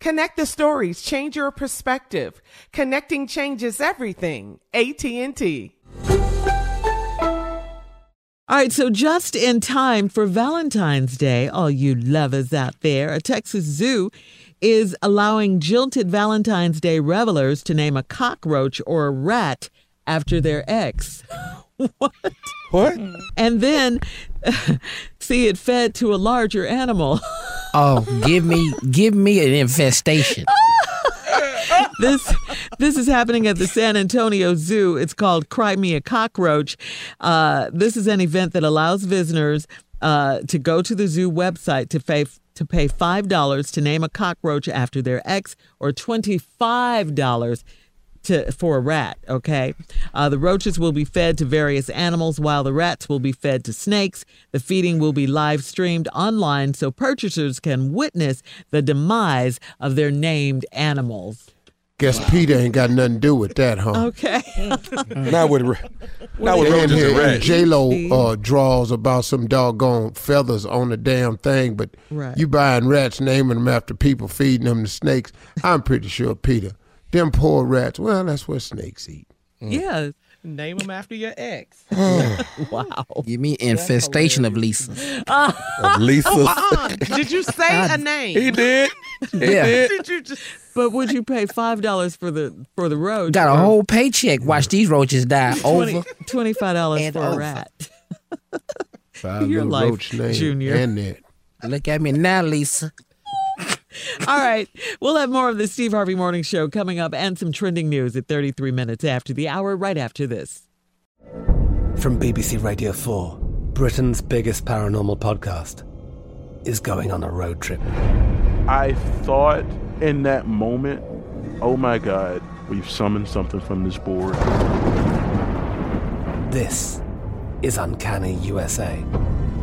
Connect the stories, change your perspective. Connecting changes everything. AT&T. All right, so just in time for Valentine's Day, all you lovers out there, a Texas zoo is allowing jilted Valentine's Day revelers to name a cockroach or a rat after their ex. what? What? And then see it fed to a larger animal. Oh, give me give me an infestation. this this is happening at the San Antonio Zoo. It's called Cry Me a Cockroach. Uh, this is an event that allows visitors uh, to go to the zoo website to pay to pay five dollars to name a cockroach after their ex, or twenty five dollars to for a rat. Okay, uh, the roaches will be fed to various animals, while the rats will be fed to snakes. The feeding will be live streamed online, so purchasers can witness the demise of their named animals. Guess PETA ain't got nothing to do with that, huh? Okay. not with not with roaches and rats. J Lo uh, draws about some doggone feathers on the damn thing, but Right. you buying rats, naming them after people, feeding them to snakes. I'm pretty sure PETA, them poor rats. Well, that's what snakes eat. Mm. Yeah. Name them after your ex. wow. Give me infestation of Lisa. Lisa. Uh-uh. Did you say a name? He did. He Yeah. did. Did you just But would you pay five dollars for the for the roach? Got a or whole paycheck. Watch these roaches die over. twenty five dollars And for a rat. Five Your little life, roach names Junior. and that. Look at me now, Lisa. All right. We'll have more of the Steve Harvey Morning Show coming up and some trending news at 33 minutes after the hour, right after this. From BBC Radio 4, Britain's biggest paranormal podcast is going on a road trip. I thought in that moment, oh my God, we've summoned something from this board. This is Uncanny USA.